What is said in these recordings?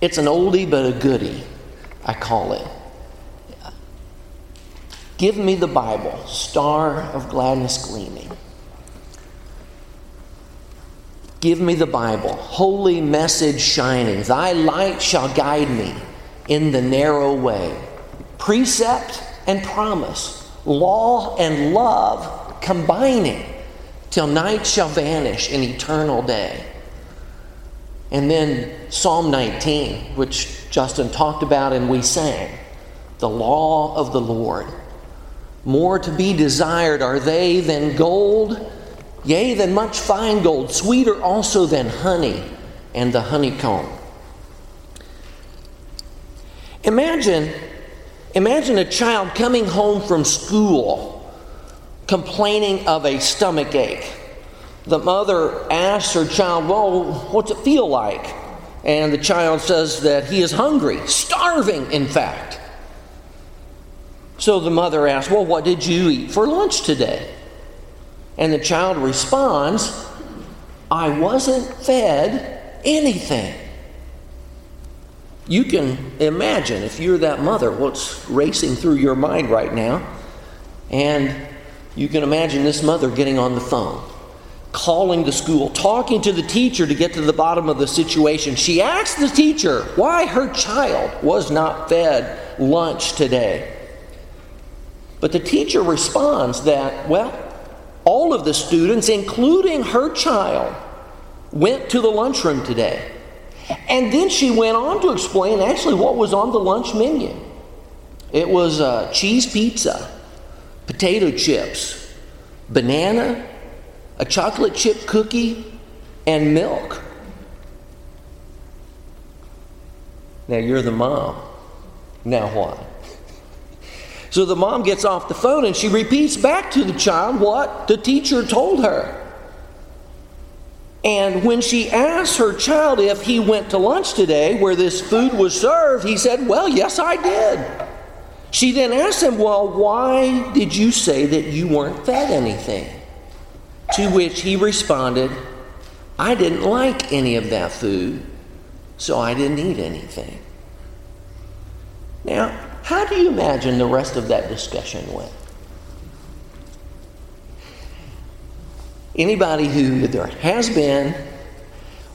It's an oldie but a goodie, I call it. Give me the Bible, star of gladness gleaming. Give me the Bible, holy message shining. Thy light shall guide me in the narrow way. Precept and promise, law and love combining till night shall vanish in eternal day. And then Psalm 19, which Justin talked about and we sang, the law of the Lord. More to be desired are they than gold, yea, than much fine gold, sweeter also than honey and the honeycomb. Imagine, imagine a child coming home from school complaining of a stomach ache. The mother asks her child, Well, what's it feel like? And the child says that he is hungry, starving, in fact. So the mother asks, Well, what did you eat for lunch today? And the child responds, I wasn't fed anything. You can imagine, if you're that mother, what's racing through your mind right now. And you can imagine this mother getting on the phone, calling the school, talking to the teacher to get to the bottom of the situation. She asked the teacher why her child was not fed lunch today. But the teacher responds that, well, all of the students, including her child, went to the lunchroom today. And then she went on to explain actually what was on the lunch menu. It was uh, cheese pizza, potato chips, banana, a chocolate chip cookie, and milk. Now you're the mom. Now what? So the mom gets off the phone and she repeats back to the child what the teacher told her. And when she asked her child if he went to lunch today where this food was served, he said, Well, yes, I did. She then asked him, Well, why did you say that you weren't fed anything? To which he responded, I didn't like any of that food, so I didn't eat anything. Now, how do you imagine the rest of that discussion went? Anybody who either has been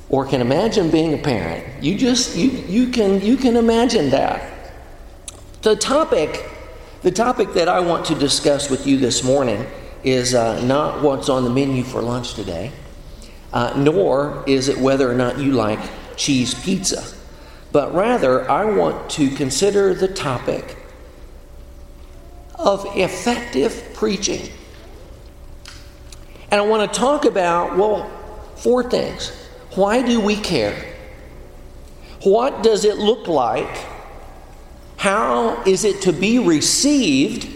or can imagine being a parent, you just you you can you can imagine that. The topic, the topic that I want to discuss with you this morning is uh, not what's on the menu for lunch today, uh, nor is it whether or not you like cheese pizza but rather I want to consider the topic of effective preaching. And I want to talk about, well, four things. Why do we care? What does it look like? How is it to be received?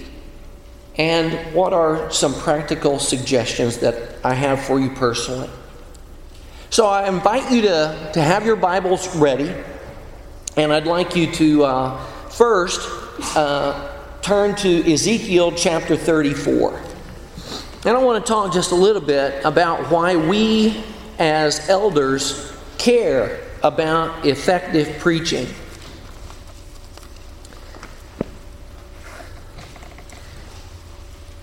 And what are some practical suggestions that I have for you personally? So I invite you to, to have your Bibles ready. And I'd like you to uh, first uh, turn to Ezekiel chapter 34. And I want to talk just a little bit about why we as elders care about effective preaching.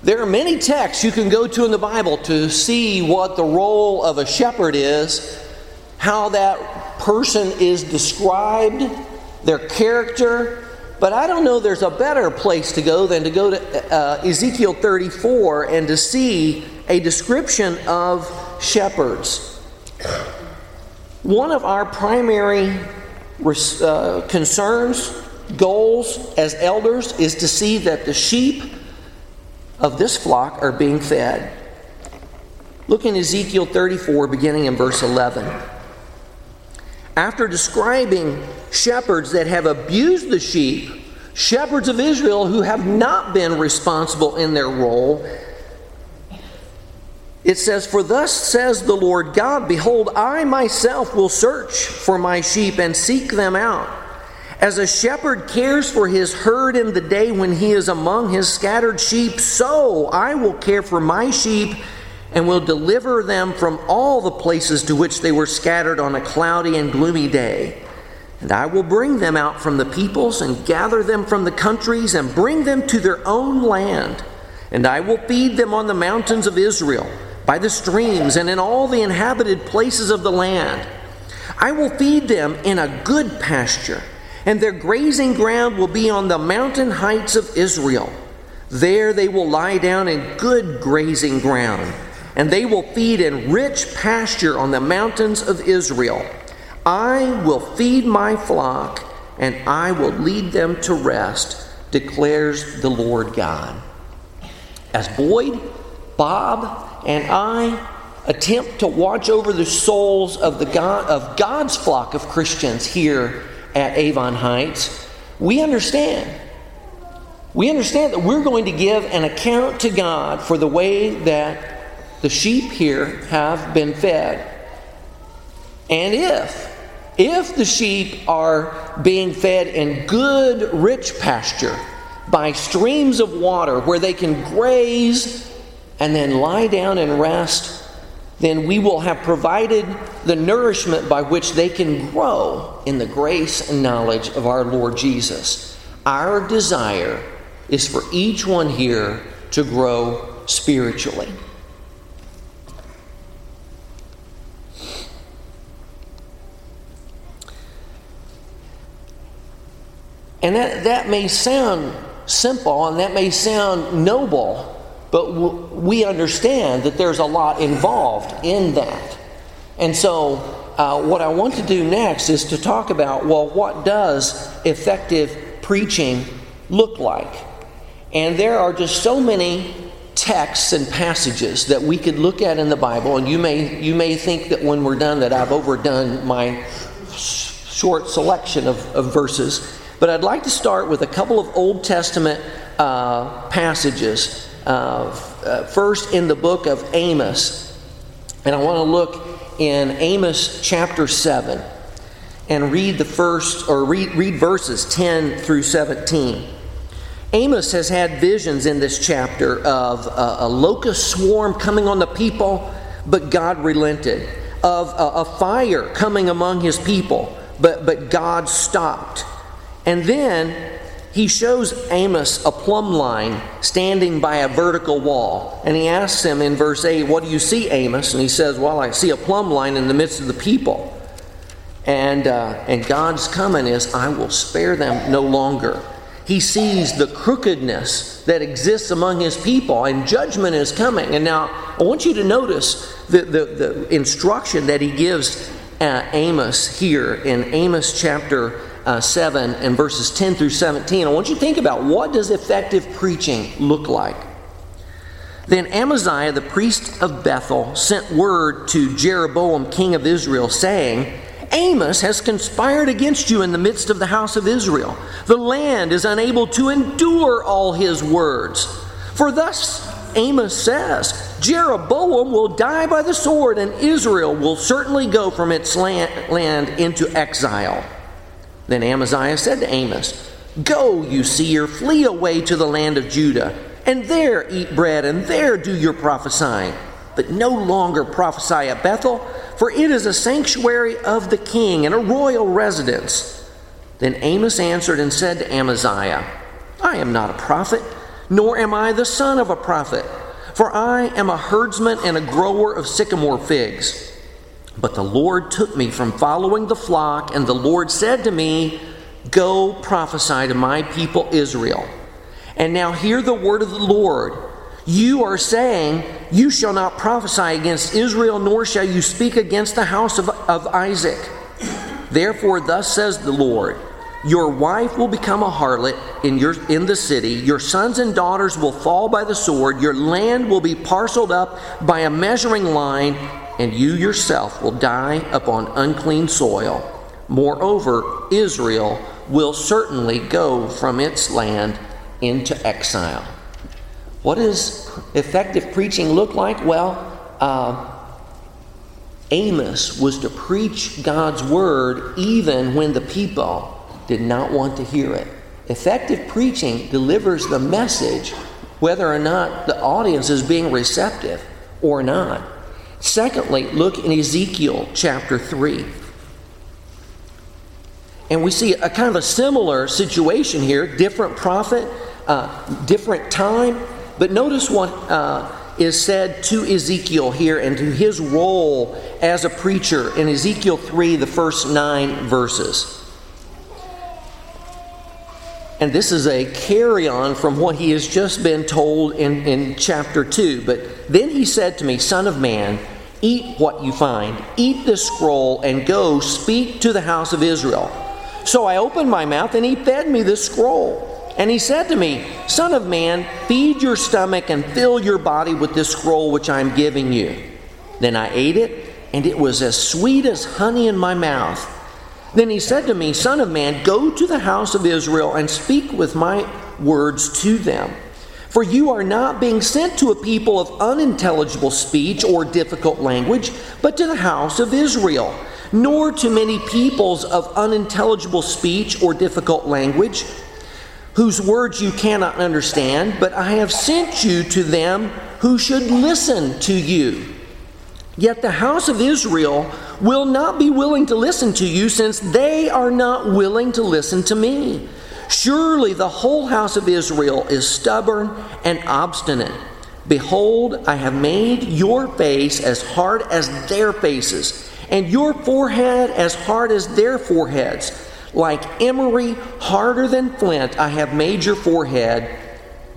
There are many texts you can go to in the Bible to see what the role of a shepherd is, how that person is described, their character. But I don't know there's a better place to go than to go to uh, Ezekiel 34 and to see a description of shepherds. One of our primary uh, concerns, goals as elders is to see that the sheep of this flock are being fed. Look in Ezekiel 34, beginning in verse 11 after describing shepherds that have abused the sheep, shepherds of Israel who have not been responsible in their role, it says, For thus says the Lord God, Behold, I myself will search for my sheep and seek them out. As a shepherd cares for his herd in the day when he is among his scattered sheep, so I will care for my sheep and will deliver them from all the places to which they were scattered on a cloudy and gloomy day. And I will bring them out from the peoples and gather them from the countries and bring them to their own land. And I will feed them on the mountains of Israel, by the streams, and in all the inhabited places of the land. I will feed them in a good pasture, and their grazing ground will be on the mountain heights of Israel. There they will lie down in good grazing ground, and they will feed in rich pasture on the mountains of Israel. I will feed my flock, and I will lead them to rest, declares the Lord God. As Boyd, Bob, and I attempt to watch over the souls of, the God, of God's flock of Christians here at Avon Heights, we understand. We understand that we're going to give an account to God for the way that the sheep here have been fed. And if, if the sheep are being fed in good, rich pasture by streams of water where they can graze and then lie down and rest then we will have provided the nourishment by which they can grow in the grace and knowledge of our Lord Jesus. Our desire is for each one here to grow spiritually. And that, that may sound simple and that may sound noble, but we understand that there's a lot involved in that. And so, uh, what I want to do next is to talk about well, what does effective preaching look like? And there are just so many texts and passages that we could look at in the Bible, and you may, you may think that when we're done that I've overdone my short selection of, of verses. But I'd like to start with a couple of Old Testament uh, passages uh, uh, first in the book of Amos. And I want to look in Amos chapter 7 and read the first, or read, read verses 10 through 17. Amos has had visions in this chapter of a, a locust swarm coming on the people, but God relented, of a, a fire coming among his people, but, but God stopped. And then he shows Amos a plumb line standing by a vertical wall. And he asks him in verse 8, What do you see, Amos? And he says, Well, I see a plumb line in the midst of the people. And, uh, and God's coming is, I will spare them no longer. He sees the crookedness that exists among his people, and judgment is coming. And now, I want you to notice the, the, the instruction that he gives uh, Amos here in Amos chapter uh, 7 and verses 10 through 17, I want you to think about what does effective preaching look like? Then Amaziah, the priest of Bethel, sent word to Jeroboam, king of Israel, saying, Amos has conspired against you in the midst of the house of Israel. The land is unable to endure all his words. For thus Amos says, Jeroboam will die by the sword, and Israel will certainly go from its land, land into exile. Then Amaziah said to Amos, Go, you seer, flee away to the land of Judah, and there eat bread, and there do your prophesying. But no longer prophesy at Bethel, for it is a sanctuary of the king and a royal residence. Then Amos answered and said to Amaziah, I am not a prophet, nor am I the son of a prophet, for I am a herdsman and a grower of sycamore figs. But the Lord took me from following the flock, and the Lord said to me, Go prophesy to my people Israel. And now hear the word of the Lord. You are saying, You shall not prophesy against Israel, nor shall you speak against the house of, of Isaac. Therefore, thus says the Lord Your wife will become a harlot in, your, in the city, your sons and daughters will fall by the sword, your land will be parceled up by a measuring line and you yourself will die upon unclean soil. Moreover, Israel will certainly go from its land into exile. What does effective preaching look like? Well, uh, Amos was to preach God's word even when the people did not want to hear it. Effective preaching delivers the message whether or not the audience is being receptive. or not. Secondly, look in Ezekiel chapter 3. And we see a kind of a similar situation here different prophet, uh, different time. But notice what uh, is said to Ezekiel here and to his role as a preacher in Ezekiel 3, the first nine verses. And this is a carry on from what he has just been told in, in chapter 2. But then he said to me, Son of man, eat what you find, eat this scroll, and go speak to the house of Israel. So I opened my mouth, and he fed me this scroll. And he said to me, Son of man, feed your stomach and fill your body with this scroll which I am giving you. Then I ate it, and it was as sweet as honey in my mouth. Then he said to me, Son of man, go to the house of Israel and speak with my words to them. For you are not being sent to a people of unintelligible speech or difficult language, but to the house of Israel, nor to many peoples of unintelligible speech or difficult language, whose words you cannot understand, but I have sent you to them who should listen to you. Yet the house of Israel will not be willing to listen to you, since they are not willing to listen to me. Surely the whole house of Israel is stubborn and obstinate. Behold, I have made your face as hard as their faces, and your forehead as hard as their foreheads. Like emery, harder than flint, I have made your forehead.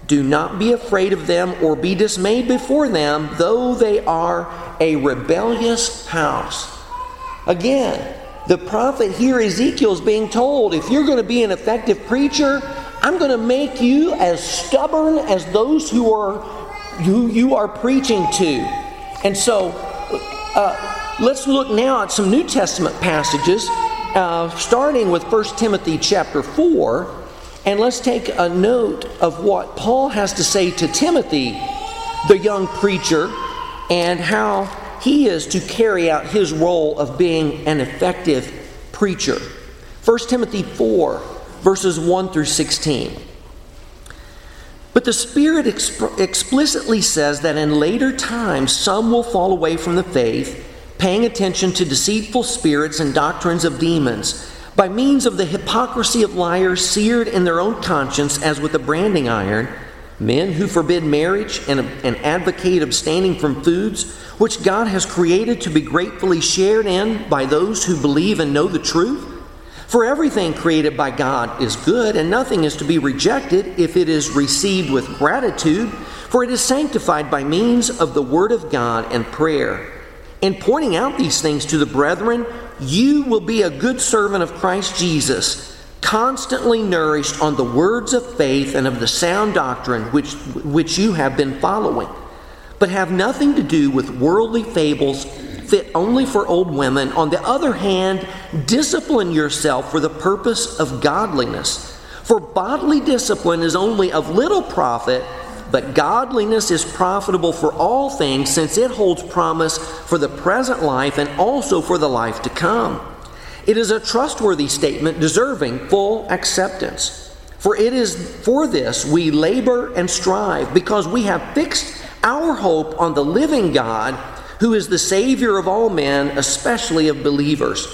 Do not be afraid of them or be dismayed before them, though they are a rebellious house. Again, the prophet here, Ezekiel, is being told if you're going to be an effective preacher, I'm going to make you as stubborn as those who are who you are preaching to. And so, uh, let's look now at some New Testament passages, uh, starting with 1 Timothy chapter 4. And let's take a note of what Paul has to say to Timothy, the young preacher, and how he is to carry out his role of being an effective preacher. 1 Timothy 4, verses 1 through 16. But the Spirit exp- explicitly says that in later times some will fall away from the faith, paying attention to deceitful spirits and doctrines of demons, by means of the hypocrisy of liars seared in their own conscience as with a branding iron Men who forbid marriage and, and advocate abstaining from foods which God has created to be gratefully shared in by those who believe and know the truth. For everything created by God is good, and nothing is to be rejected if it is received with gratitude, for it is sanctified by means of the Word of God and prayer. In pointing out these things to the brethren, you will be a good servant of Christ Jesus constantly nourished on the words of faith and of the sound doctrine which, which you have been following, but have nothing to do with worldly fables fit only for old women. On the other hand, discipline yourself for the purpose of godliness. For bodily discipline is only of little profit, but godliness is profitable for all things, since it holds promise for the present life and also for the life to come. It is a trustworthy statement deserving full acceptance. For it is for this we labor and strive, because we have fixed our hope on the living God, who is the Savior of all men, especially of believers.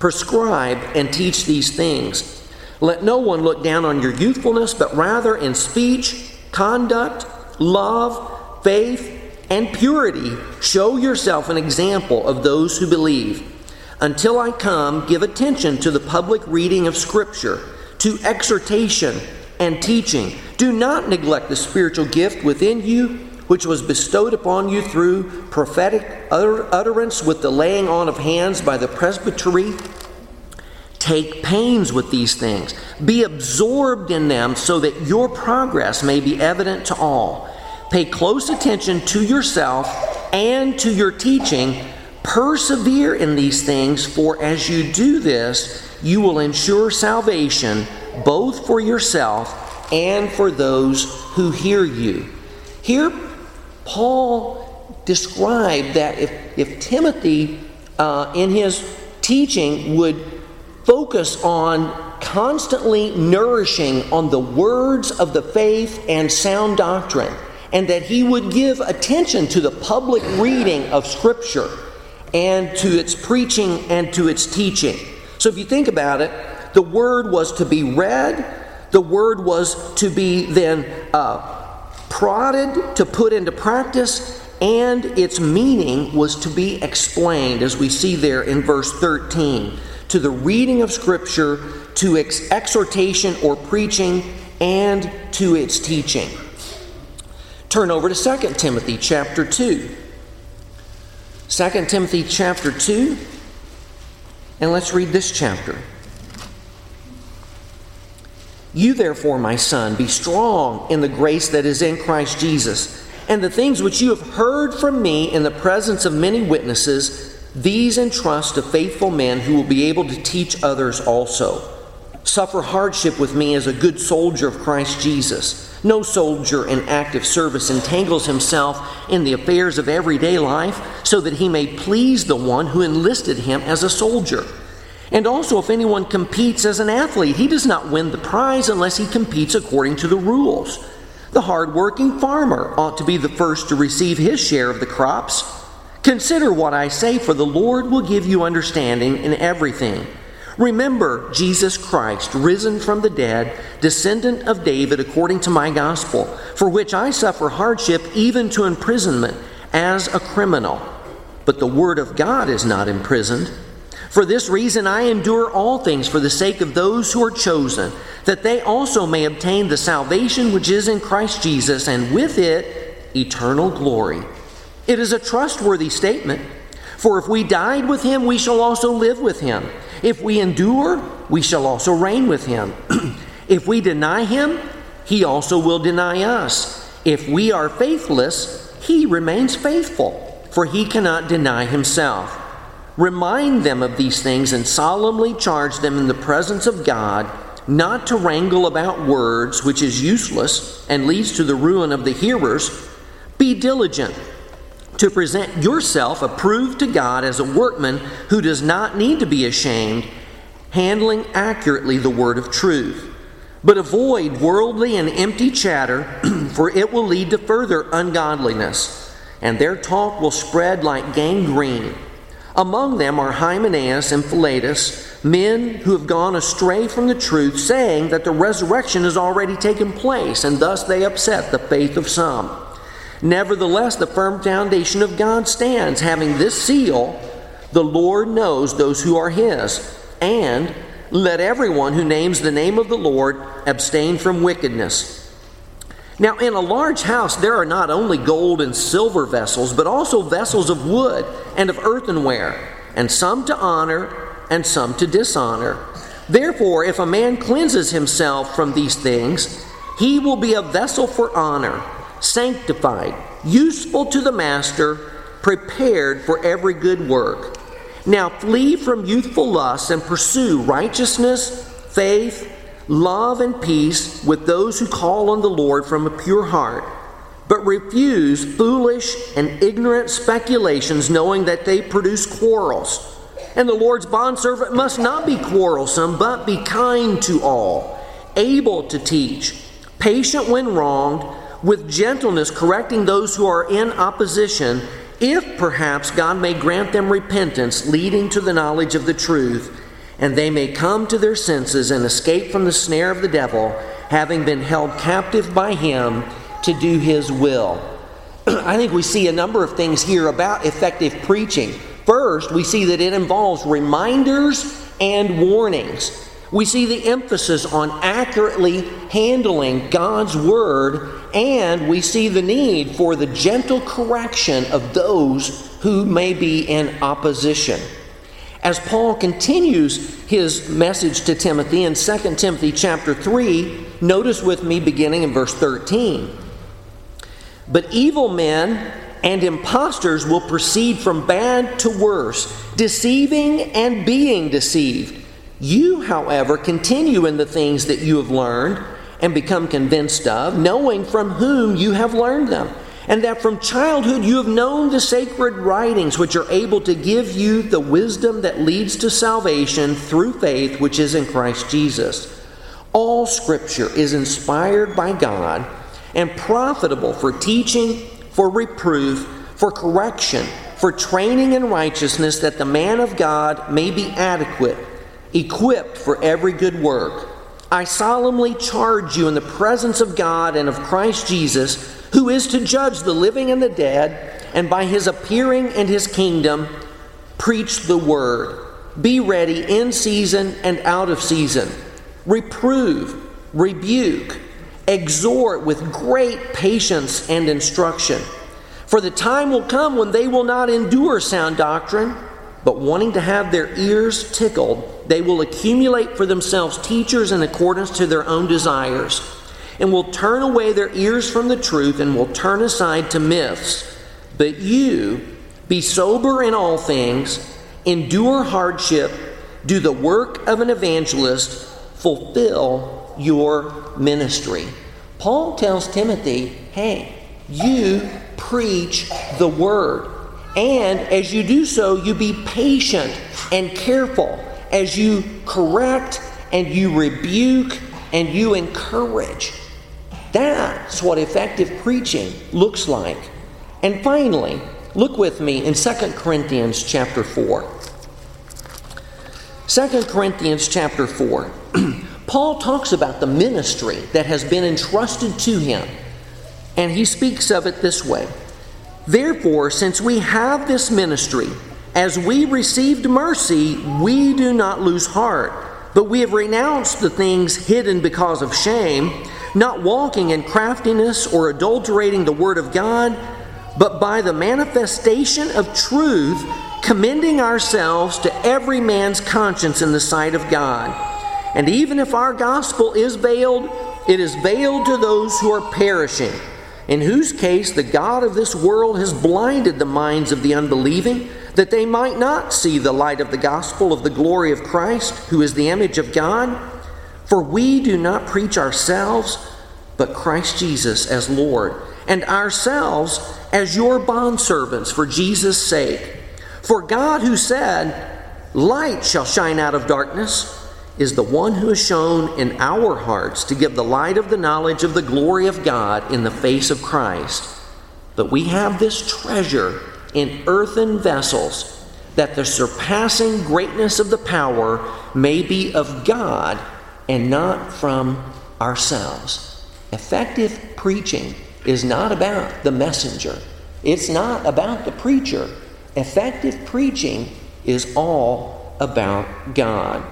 Prescribe and teach these things. Let no one look down on your youthfulness, but rather in speech, conduct, love, faith, and purity, show yourself an example of those who believe. Until I come, give attention to the public reading of Scripture, to exhortation and teaching. Do not neglect the spiritual gift within you, which was bestowed upon you through prophetic utterance with the laying on of hands by the presbytery. Take pains with these things. Be absorbed in them so that your progress may be evident to all. Pay close attention to yourself and to your teaching Persevere in these things, for as you do this, you will ensure salvation both for yourself and for those who hear you. Here, Paul described that if, if Timothy, uh, in his teaching, would focus on constantly nourishing on the words of the faith and sound doctrine, and that he would give attention to the public reading of Scripture and to its preaching and to its teaching. So if you think about it, the word was to be read, the word was to be then uh, prodded, to put into practice, and its meaning was to be explained, as we see there in verse 13, to the reading of Scripture, to ex- exhortation or preaching, and to its teaching. Turn over to 2 Timothy chapter 2. 2 Timothy chapter 2, and let's read this chapter. You, therefore, my son, be strong in the grace that is in Christ Jesus, and the things which you have heard from me in the presence of many witnesses, these entrust to faithful men who will be able to teach others also. Suffer hardship with me as a good soldier of Christ Jesus. No soldier in active service entangles himself in the affairs of everyday life so that he may please the one who enlisted him as a soldier. And also, if anyone competes as an athlete, he does not win the prize unless he competes according to the rules. The hard-working farmer ought to be the first to receive his share of the crops. Consider what I say, for the Lord will give you understanding in everything. Remember Jesus Christ, risen from the dead, descendant of David according to my gospel, for which I suffer hardship even to imprisonment as a criminal. But the word of God is not imprisoned. For this reason, I endure all things for the sake of those who are chosen, that they also may obtain the salvation which is in Christ Jesus, and with it, eternal glory. It is a trustworthy statement. For if we died with him, we shall also live with him. If we endure, we shall also reign with him. if we deny him, he also will deny us. If we are faithless, he remains faithful, for he cannot deny himself. Remind them of these things and solemnly charge them in the presence of God not to wrangle about words, which is useless and leads to the ruin of the hearers. Be diligent to present yourself approved to God as a workman who does not need to be ashamed, handling accurately the word of truth. But avoid worldly and empty chatter, for it will lead to further ungodliness, and their talk will spread like gangrene. Among them are Hymenaeus and Philetus, men who have gone astray from the truth, saying that the resurrection has already taken place, and thus they upset the faith of some. Nevertheless, the firm foundation of God stands, having this seal the Lord knows those who are his. And let everyone who names the name of the Lord abstain from wickedness. Now, in a large house, there are not only gold and silver vessels, but also vessels of wood and of earthenware, and some to honor and some to dishonor. Therefore, if a man cleanses himself from these things, he will be a vessel for honor, sanctified, useful to the master, prepared for every good work. Now flee from youthful lusts and pursue righteousness, faith, love and peace with those who call on the Lord from a pure heart, but refuse foolish and ignorant speculations, knowing that they produce quarrels. And the Lord's bondservant must not be quarrelsome, but be kind to all, able to teach, patient when wronged, with gentleness correcting those who are in opposition, if perhaps God may grant them repentance leading to the knowledge of the truth and they may come to their senses and escape from the snare of the devil, having been held captive by him to do his will. I think we see a number of things here about effective preaching. First, we see that it involves reminders and warnings. We see the emphasis on accurately handling God's Word, and we see the need for the gentle correction of those who may be in opposition. As Paul continues his message to Timothy in 2 Timothy chapter 3, notice with me beginning in verse 13. But evil men and impostors will proceed from bad to worse, deceiving and being deceived. You, however, continue in the things that you have learned and become convinced of, knowing from whom you have learned them and that from childhood you have known the sacred writings, which are able to give you the wisdom that leads to salvation through faith, which is in Christ Jesus. All scripture is inspired by God and profitable for teaching, for reproof, for correction, for training in righteousness, that the man of God may be adequate, equipped for every good work. I solemnly charge you in the presence of God and of Christ Jesus, who is to judge the living and the dead, and by his appearing and his kingdom, preach the word. Be ready in season and out of season. Reprove, rebuke, exhort with great patience and instruction. For the time will come when they will not endure sound doctrine, but wanting to have their ears tickled, they will accumulate for themselves teachers in accordance to their own desires, and will turn away their ears from the truth and will turn aside to myths. But you, be sober in all things, endure hardship, do the work of an evangelist, fulfill your ministry. Paul tells Timothy, hey, you preach the word. And as you do so, you be patient and careful as you correct and you rebuke and you encourage. That's what effective preaching looks like. And finally, look with me in 2 Corinthians chapter 4. 2 Corinthians chapter 4. Paul talks about the ministry that has been entrusted to him. And he speaks of it this way Therefore, since we have this ministry, as we received mercy, we do not lose heart, but we have renounced the things hidden because of shame, not walking in craftiness or adulterating the word of God, but by the manifestation of truth, commending ourselves to every man's conscience in the sight of God. And even if our gospel is veiled, it is veiled to those who are perishing in whose case the God of this world has blinded the minds of the unbelieving, that they might not see the light of the gospel of the glory of Christ, who is the image of God. For we do not preach ourselves, but Christ Jesus as Lord, and ourselves as your bondservants for Jesus' sake. For God, who said, Light shall shine out of darkness, is the one who is shown in our hearts to give the light of the knowledge of the glory of God in the face of Christ. But we have this treasure in earthen vessels, that the surpassing greatness of the power may be of God and not from ourselves. Effective preaching is not about the messenger, it's not about the preacher. Effective preaching is all about God.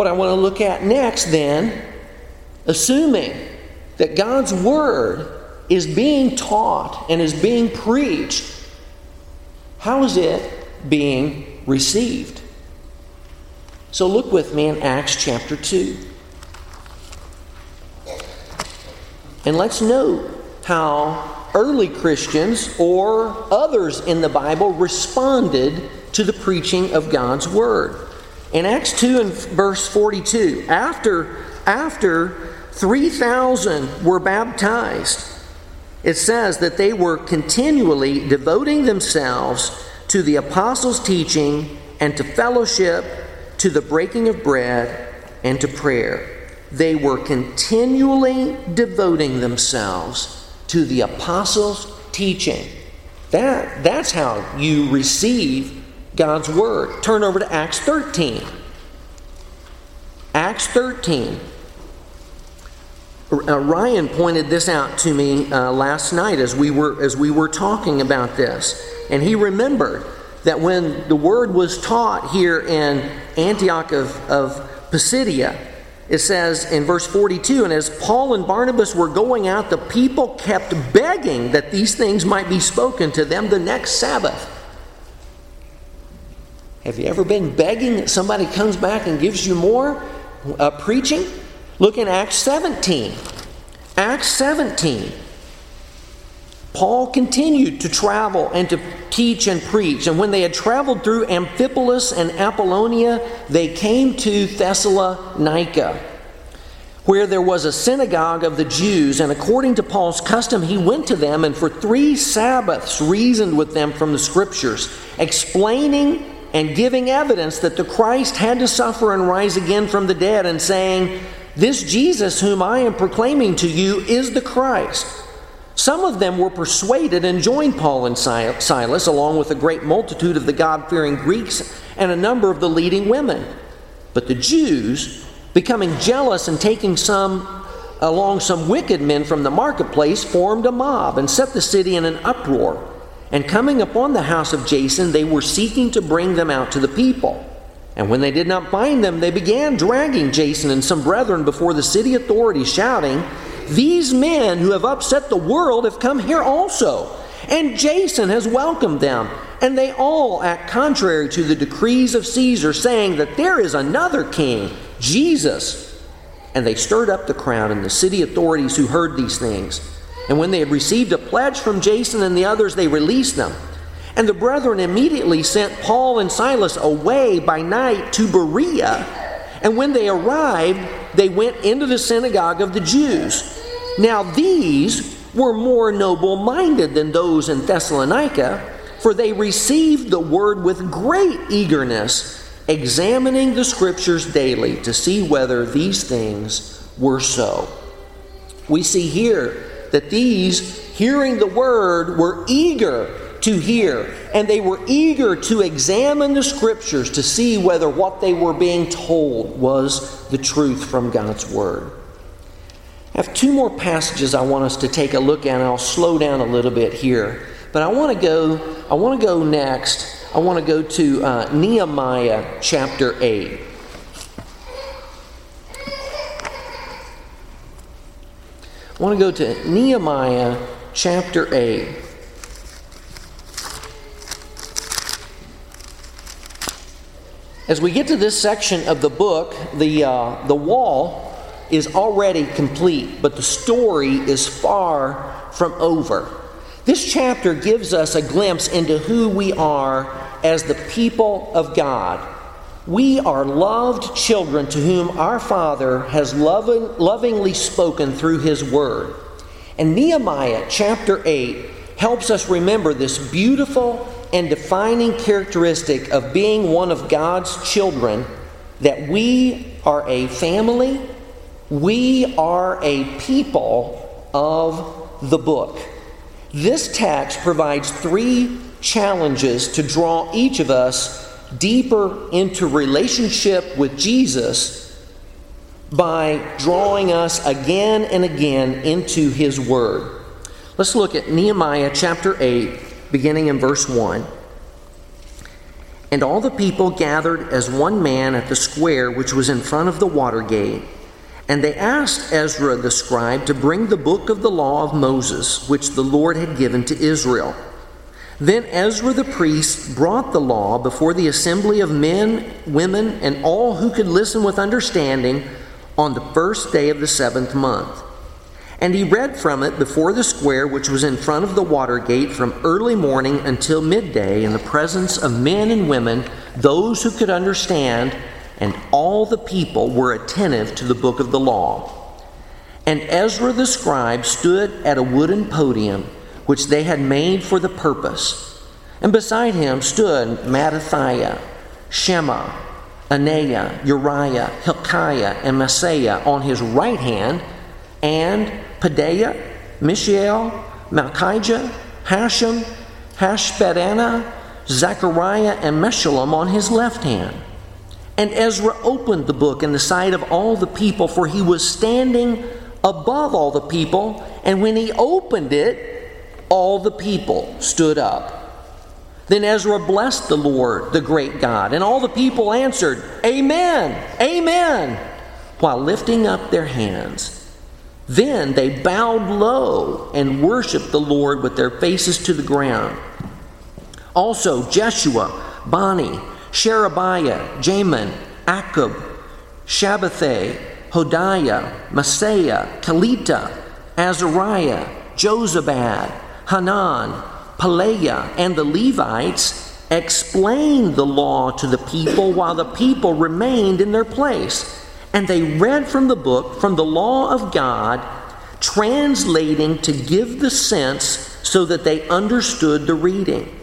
What I want to look at next, then, assuming that God's Word is being taught and is being preached, how is it being received? So look with me in Acts chapter 2. And let's note how early Christians or others in the Bible responded to the preaching of God's Word. In Acts 2 and verse 42, after, after 3,000 were baptized, it says that they were continually devoting themselves to the apostles' teaching and to fellowship, to the breaking of bread, and to prayer. They were continually devoting themselves to the apostles' teaching. That, that's how you receive God's Word. Turn over to Acts 13. Acts 13. Uh, Ryan pointed this out to me uh, last night as we were as we were talking about this, and he remembered that when the word was taught here in Antioch of, of Pisidia, it says in verse 42 And as Paul and Barnabas were going out, the people kept begging that these things might be spoken to them the next Sabbath. Have you ever been begging that somebody comes back and gives you more uh, preaching? Look in Acts 17. Acts 17. Paul continued to travel and to teach and preach. And when they had traveled through Amphipolis and Apollonia, they came to Thessalonica, where there was a synagogue of the Jews. And according to Paul's custom, he went to them and for three Sabbaths reasoned with them from the Scriptures, explaining and giving evidence that the Christ had to suffer and rise again from the dead, and saying, This Jesus, whom I am proclaiming to you, is the Christ. Some of them were persuaded and joined Paul and Silas, along with a great multitude of the God fearing Greeks and a number of the leading women. But the Jews, becoming jealous and taking some along some wicked men from the marketplace, formed a mob and set the city in an uproar. And coming upon the house of Jason, they were seeking to bring them out to the people. And when they did not find them, they began dragging Jason and some brethren before the city authorities, shouting, These men who have upset the world have come here also. And Jason has welcomed them. And they all act contrary to the decrees of Caesar, saying that there is another king, Jesus. And they stirred up the crowd and the city authorities who heard these things. And when they had received a pledge from Jason and the others, they released them. And the brethren immediately sent Paul and Silas away by night to Berea. And when they arrived, they went into the synagogue of the Jews. Now these were more noble minded than those in Thessalonica, for they received the word with great eagerness, examining the scriptures daily to see whether these things were so. We see here that these, hearing the word, were eager to hear, and they were eager to examine the scriptures to see whether what they were being told was the truth from God's word. I have two more passages I want us to take a look at, and I'll slow down a little bit here. But I want to go. I want to go next. I want to go to uh, Nehemiah chapter eight. I want to go to Nehemiah chapter 8. As we get to this section of the book, the, uh, the wall is already complete, but the story is far from over. This chapter gives us a glimpse into who we are as the people of God. We are loved children to whom our Father has loving, lovingly spoken through His Word. And Nehemiah chapter 8 helps us remember this beautiful and defining characteristic of being one of God's children that we are a family, we are a people of the book. This text provides three challenges to draw each of us deeper into relationship with Jesus by drawing us again and again into His Word. Let's look at Nehemiah chapter 8 beginning in verse 1. And all the people gathered as one man at the square which was in front of the water gate. And they asked Ezra the scribe to bring the book of the law of Moses, which the Lord had given to Israel. Then Ezra the priest brought the law before the assembly of men, women, and all who could listen with understanding on the first day of the seventh month. And he read from it before the square which was in front of the water gate from early morning until midday in the presence of men and women, those who could understand, and all the people were attentive to the book of the law. And Ezra the scribe stood at a wooden podium which they had made for the purpose. And beside him stood Mattithiah, Shema, Anaiah, Uriah, Hilkiah, and Maaseiah on his right hand, and Pedaiah, Mishael, Malchijah, Hashum, Hashbaddanah, Zechariah, and Meshullam on his left hand. And Ezra opened the book in the sight of all the people, for he was standing above all the people. And when he opened it, all the people stood up. Then Ezra blessed the Lord, the great God, and all the people answered, Amen, Amen, while lifting up their hands. Then they bowed low and worshiped the Lord with their faces to the ground. Also, Jeshua, Bani, Sherebiah, Jamin, Akkub, Shabbethai, Hodiah, Maaseiah, Kelita, Azariah, Jozabad, Hanan, Pelaiah, and the Levites explained the law to the people while the people remained in their place. And they read from the book, from the law of God, translating to give the sense so that they understood the reading.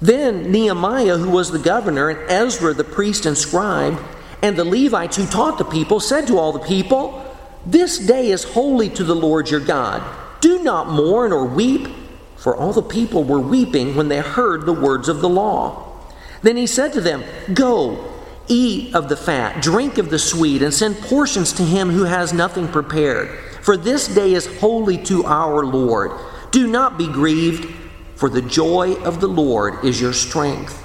Then Nehemiah, who was the governor, and Ezra, the priest and scribe, And the Levites who taught the people said to all the people, This day is holy to the Lord your God. Do not mourn or weep, for all the people were weeping when they heard the words of the law. Then he said to them, Go, eat of the fat, drink of the sweet, and send portions to him who has nothing prepared. For this day is holy to our Lord. Do not be grieved, for the joy of the Lord is your strength.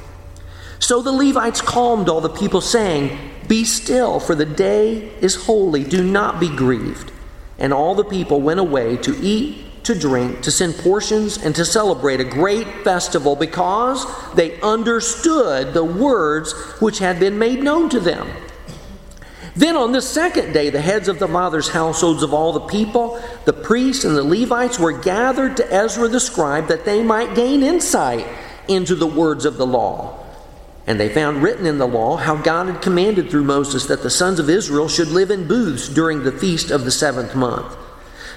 So the Levites calmed all the people, saying, Be still, for the day is holy. Do not be grieved. And all the people went away to eat, to drink, to send portions, and to celebrate a great festival because they understood the words which had been made known to them. Then on the second day, the heads of the fathers' households of all the people, the priests and the Levites, were gathered to Ezra the scribe that they might gain insight into the words of the law. And they found written in the law how God had commanded through Moses that the sons of Israel should live in booths during the feast of the seventh month.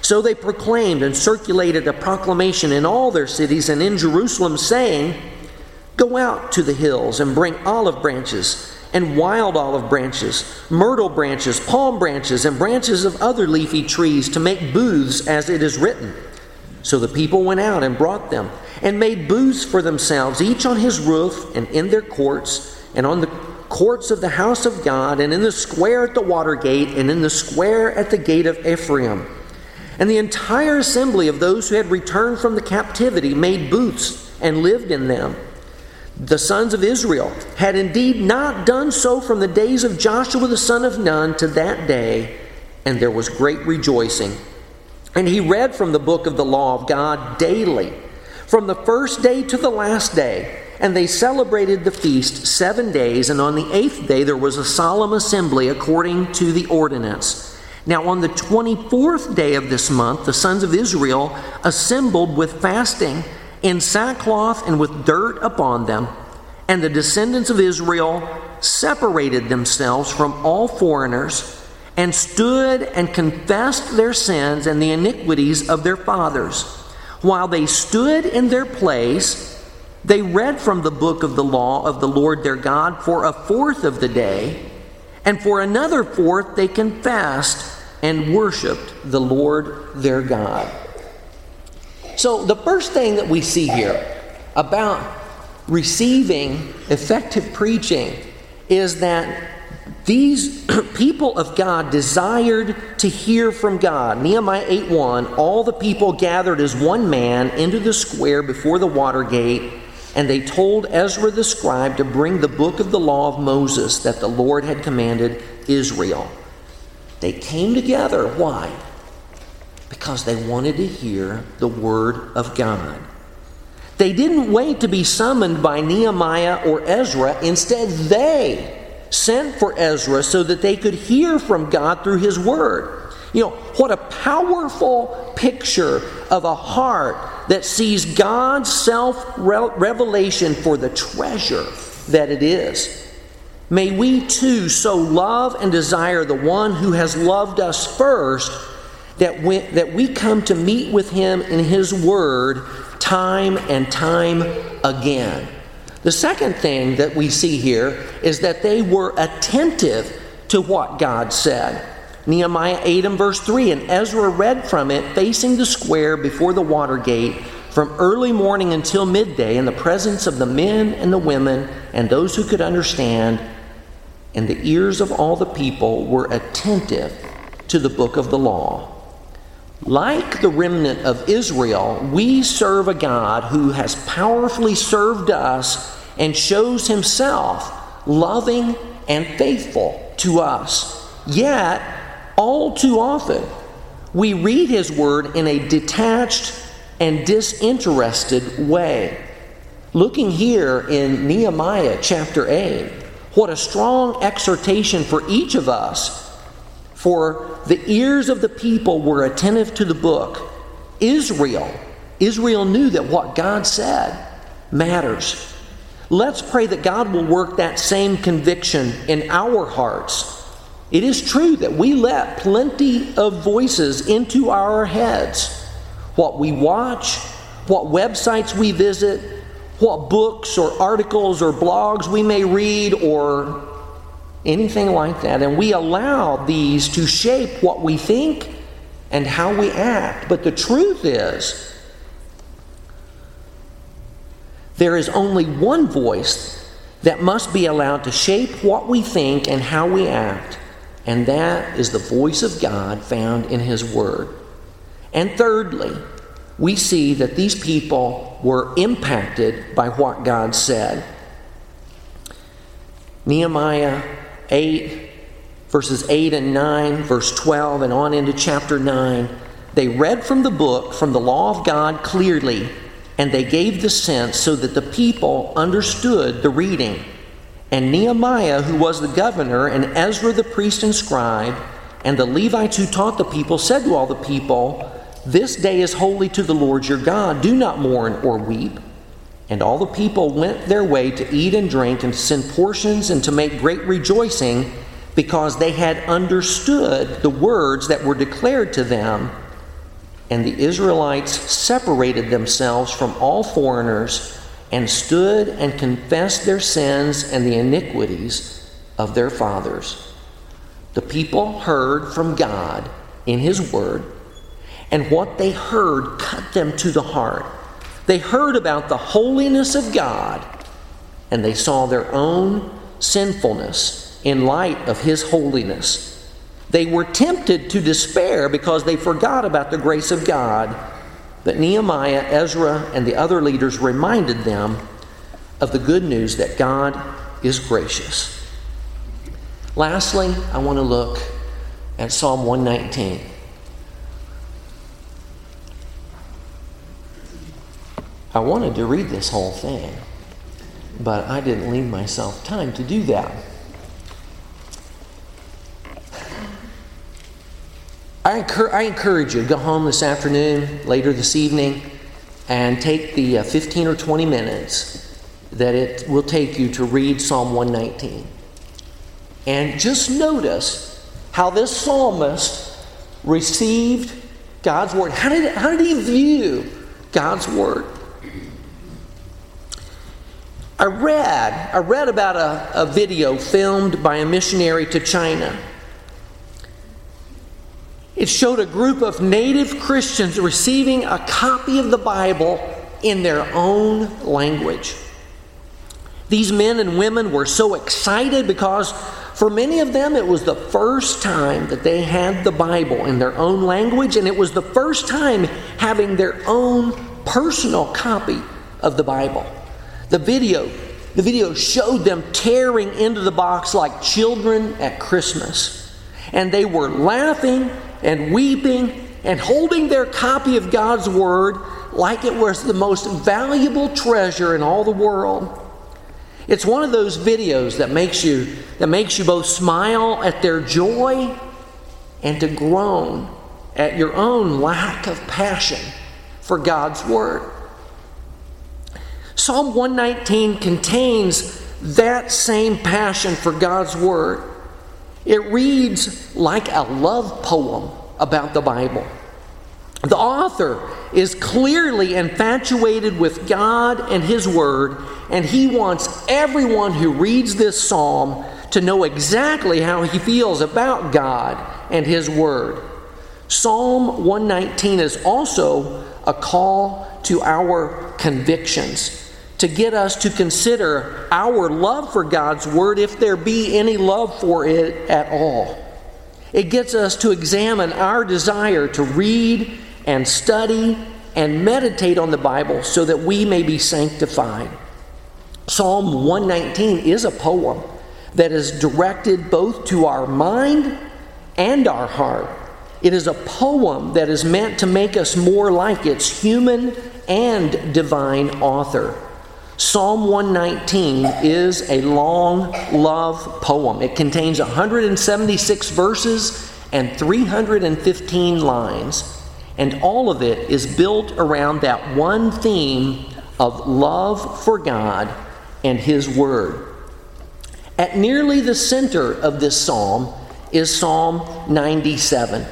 So they proclaimed and circulated a proclamation in all their cities and in Jerusalem, saying, Go out to the hills and bring olive branches and wild olive branches, myrtle branches, palm branches, and branches of other leafy trees to make booths as it is written. So the people went out and brought them and made booths for themselves, each on his roof and in their courts, and on the courts of the house of God, and in the square at the water gate, and in the square at the gate of Ephraim. And the entire assembly of those who had returned from the captivity made booths and lived in them. The sons of Israel had indeed not done so from the days of Joshua the son of Nun to that day, and there was great rejoicing. And he read from the book of the law of God daily from the first day to the last day. And they celebrated the feast seven days, and on the eighth day there was a solemn assembly according to the ordinance. Now, on the 24th day of this month, the sons of Israel assembled with fasting in sackcloth and with dirt upon them. And the descendants of Israel separated themselves from all foreigners and stood and confessed their sins and the iniquities of their fathers. While they stood in their place, they read from the book of the law of the Lord their God for a fourth of the day, and for another fourth they confessed and worshiped the Lord their God. So, the first thing that we see here about receiving effective preaching is that these people of God desired to hear from God. Nehemiah 8 1 All the people gathered as one man into the square before the water gate, and they told Ezra the scribe to bring the book of the law of Moses that the Lord had commanded Israel. They came together. Why? Because they wanted to hear the word of God. They didn't wait to be summoned by Nehemiah or Ezra. Instead, they sent for Ezra so that they could hear from God through his word. You know, what a powerful picture of a heart that sees God's self revelation for the treasure that it is. May we too so love and desire the one who has loved us first that that we come to meet with him in his word time and time again. The second thing that we see here is that they were attentive to what God said. Nehemiah 8 and verse 3 And Ezra read from it, facing the square before the water gate, from early morning until midday, in the presence of the men and the women and those who could understand. And the ears of all the people were attentive to the book of the law. Like the remnant of Israel, we serve a God who has powerfully served us and shows himself loving and faithful to us. Yet, all too often, we read his word in a detached and disinterested way. Looking here in Nehemiah chapter 8, what a strong exhortation for each of us for the ears of the people were attentive to the book. Israel, Israel knew that what God said matters. Let's pray that God will work that same conviction in our hearts. It is true that we let plenty of voices into our heads. What we watch, what websites we visit, what books or articles or blogs we may read or anything like that. And we allow these to shape what we think and how we act. But the truth is, there is only one voice that must be allowed to shape what we think and how we act, and that is the voice of God found in His Word. And thirdly, we see that these people were impacted by what God said. Nehemiah 8, verses 8 and 9, verse 12, and on into chapter 9, they read from the book, from the law of God clearly, and they gave the sense so that the people understood the reading. And Nehemiah, who was the governor, and Ezra the priest and scribe, and the Levites who taught the people, said to all the people, This day is holy to the Lord your God. Do not mourn or weep. And all the people went their way to eat and drink and to send portions and to make great rejoicing because they had understood the words that were declared to them. And the Israelites separated themselves from all foreigners and stood and confessed their sins and the iniquities of their fathers. The people heard from God in His Word, and what they heard cut them to the heart. They heard about the holiness of God and they saw their own sinfulness in light of His holiness. They were tempted to despair because they forgot about the grace of God. But Nehemiah, Ezra, and the other leaders reminded them of the good news that God is gracious. Lastly, I want to look at Psalm 119. I wanted to read this whole thing, but I didn't leave myself time to do that. I, I encourage you to go home this afternoon, later this evening, and take the uh, 15 or 20 minutes that it will take you to read Psalm 119. And just notice how this psalmist received God's word. How did, how did he view God's word? I read, I read about a, a video filmed by a missionary to China. It showed a group of native Christians receiving a copy of the Bible in their own language. These men and women were so excited because for many of them it was the first time that they had the Bible in their own language, and it was the first time having their own personal copy of the Bible. The video, the video showed them tearing into the box like children at Christmas. And they were laughing and weeping and holding their copy of God's Word like it was the most valuable treasure in all the world. It's one of those videos that makes you that makes you both smile at their joy and to groan at your own lack of passion for God's word. Psalm 119 contains that same passion for God's Word. It reads like a love poem about the Bible. The author is clearly infatuated with God and His Word, and he wants everyone who reads this psalm to know exactly how he feels about God and His Word. Psalm 119 is also a call to our convictions to get us to consider our love for God's Word if there be any love for it at all. It gets us to examine our desire to read and study and meditate on the Bible so that we may be sanctified. Psalm 119 is a poem that is directed both to our mind and our heart. It is a poem that is meant to make us more like its human and divine author. Psalm 119 is a long love poem. It contains 176 verses and 315 lines, and all of it is built around that one theme of love for God and His Word. At nearly the center of this psalm is Psalm 97,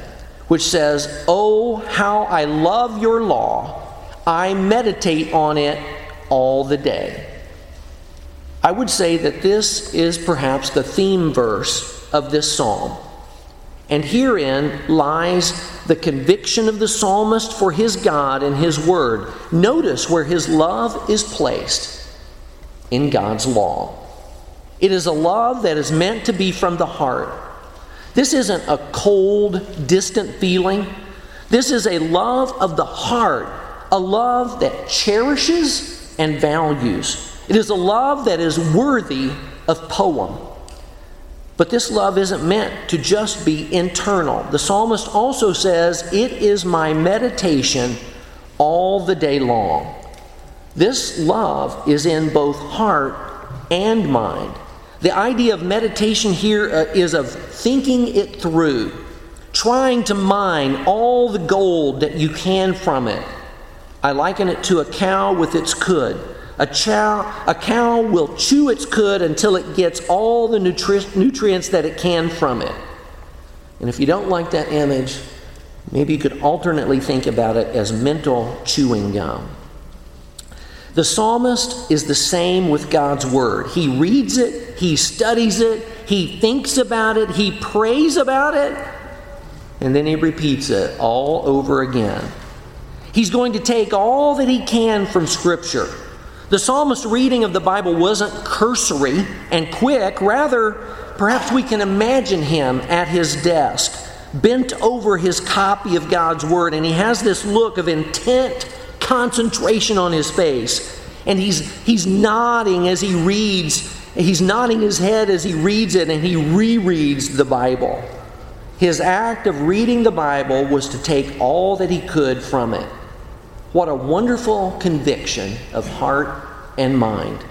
which says, Oh, how I love your law! I meditate on it all the day. I would say that this is perhaps the theme verse of this psalm. And herein lies the conviction of the psalmist for his God and his word. Notice where his love is placed in God's law. It is a love that is meant to be from the heart. This isn't a cold, distant feeling. This is a love of the heart, a love that cherishes and values. It is a love that is worthy of poem. But this love isn't meant to just be internal. The psalmist also says, It is my meditation all the day long. This love is in both heart and mind. The idea of meditation here uh, is of thinking it through, trying to mine all the gold that you can from it. I liken it to a cow with its cud. A, chow, a cow will chew its cud until it gets all the nutri- nutrients that it can from it. And if you don't like that image, maybe you could alternately think about it as mental chewing gum. The psalmist is the same with God's word. He reads it, he studies it, he thinks about it, he prays about it, and then he repeats it all over again. He's going to take all that he can from Scripture the psalmist's reading of the Bible wasn't cursory and quick. Rather, perhaps we can imagine him at his desk, bent over his copy of God's Word, and he has this look of intent concentration on his face. And he's, he's nodding as he reads, he's nodding his head as he reads it, and he rereads the Bible. His act of reading the Bible was to take all that he could from it. What a wonderful conviction of heart and mind.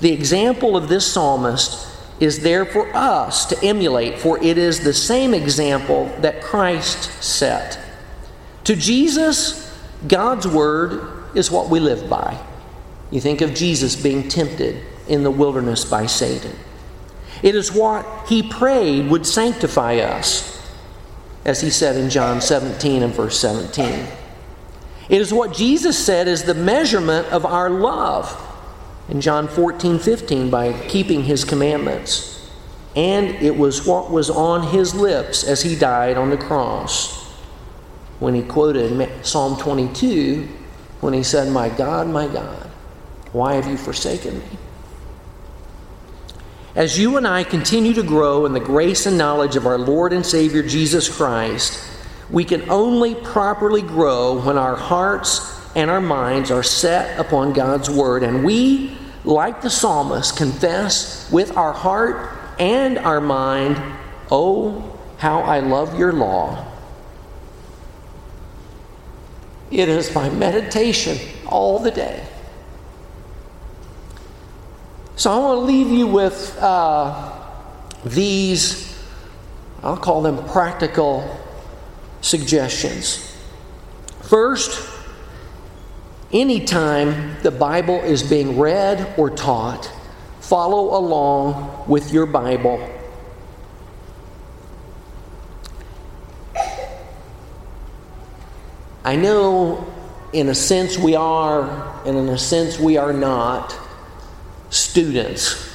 The example of this psalmist is there for us to emulate, for it is the same example that Christ set. To Jesus, God's word is what we live by. You think of Jesus being tempted in the wilderness by Satan. It is what he prayed would sanctify us, as he said in John 17 and verse 17. It is what Jesus said is the measurement of our love in John 14, 15 by keeping his commandments. And it was what was on his lips as he died on the cross when he quoted Psalm 22 when he said, My God, my God, why have you forsaken me? As you and I continue to grow in the grace and knowledge of our Lord and Savior Jesus Christ, we can only properly grow when our hearts and our minds are set upon God's Word. And we, like the psalmist, confess with our heart and our mind, Oh, how I love your law. It is my meditation all the day. So I want to leave you with uh, these, I'll call them practical suggestions. First, anytime the Bible is being read or taught, follow along with your Bible. I know, in a sense, we are, and in a sense, we are not students.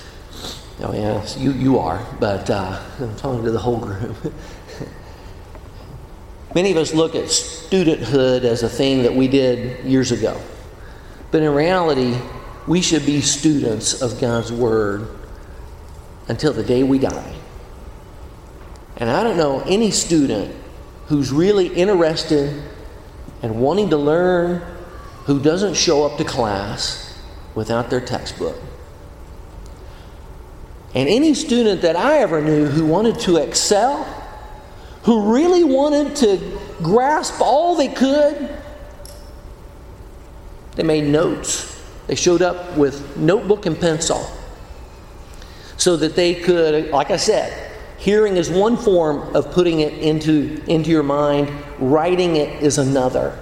Oh, yes, you, you are, but uh, I'm talking to the whole group. Many of us look at studenthood as a thing that we did years ago. But in reality, we should be students of God's Word until the day we die. And I don't know any student who's really interested and wanting to learn who doesn't show up to class without their textbook. And any student that I ever knew who wanted to excel who really wanted to grasp all they could, they made notes. They showed up with notebook and pencil so that they could, like I said, hearing is one form of putting it into, into your mind, writing it is another.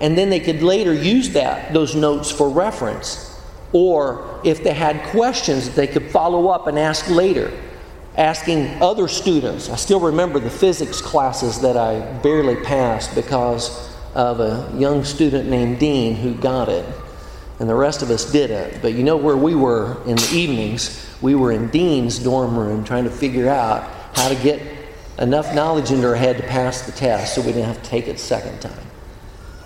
And then they could later use that, those notes for reference. Or if they had questions, they could follow up and ask later asking other students. I still remember the physics classes that I barely passed because of a young student named Dean who got it. and the rest of us didn't. But you know where we were in the evenings? We were in Dean's dorm room trying to figure out how to get enough knowledge into our head to pass the test so we didn't have to take it second time.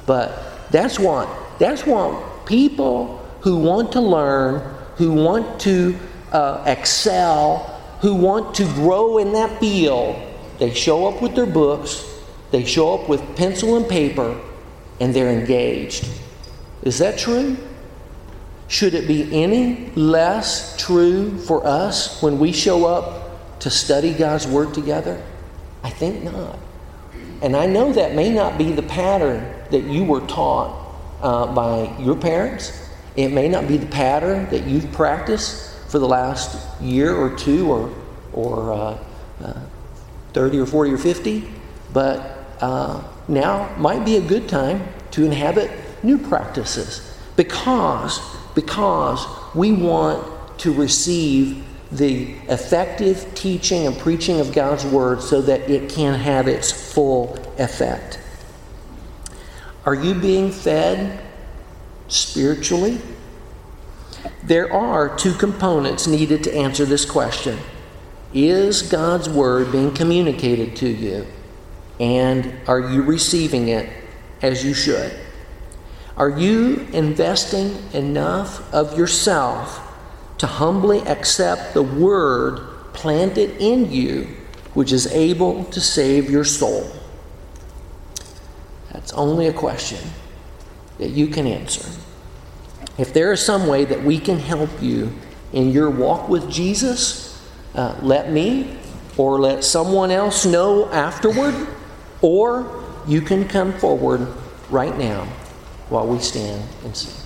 But that's what that's what people who want to learn, who want to uh, excel, who want to grow in that field, they show up with their books, they show up with pencil and paper, and they're engaged. Is that true? Should it be any less true for us when we show up to study God's Word together? I think not. And I know that may not be the pattern that you were taught uh, by your parents. It may not be the pattern that you've practiced for the last year or two or, or uh, uh, 30 or 40 or 50. But uh, now might be a good time to inhabit new practices because, because we want to receive the effective teaching and preaching of God's Word so that it can have its full effect. Are you being fed spiritually? There are two components needed to answer this question Is God's Word being communicated to you? And are you receiving it as you should? Are you investing enough of yourself to humbly accept the word planted in you, which is able to save your soul? That's only a question that you can answer. If there is some way that we can help you in your walk with Jesus, uh, let me or let someone else know afterward, or you can come forward right now while we stand and sing.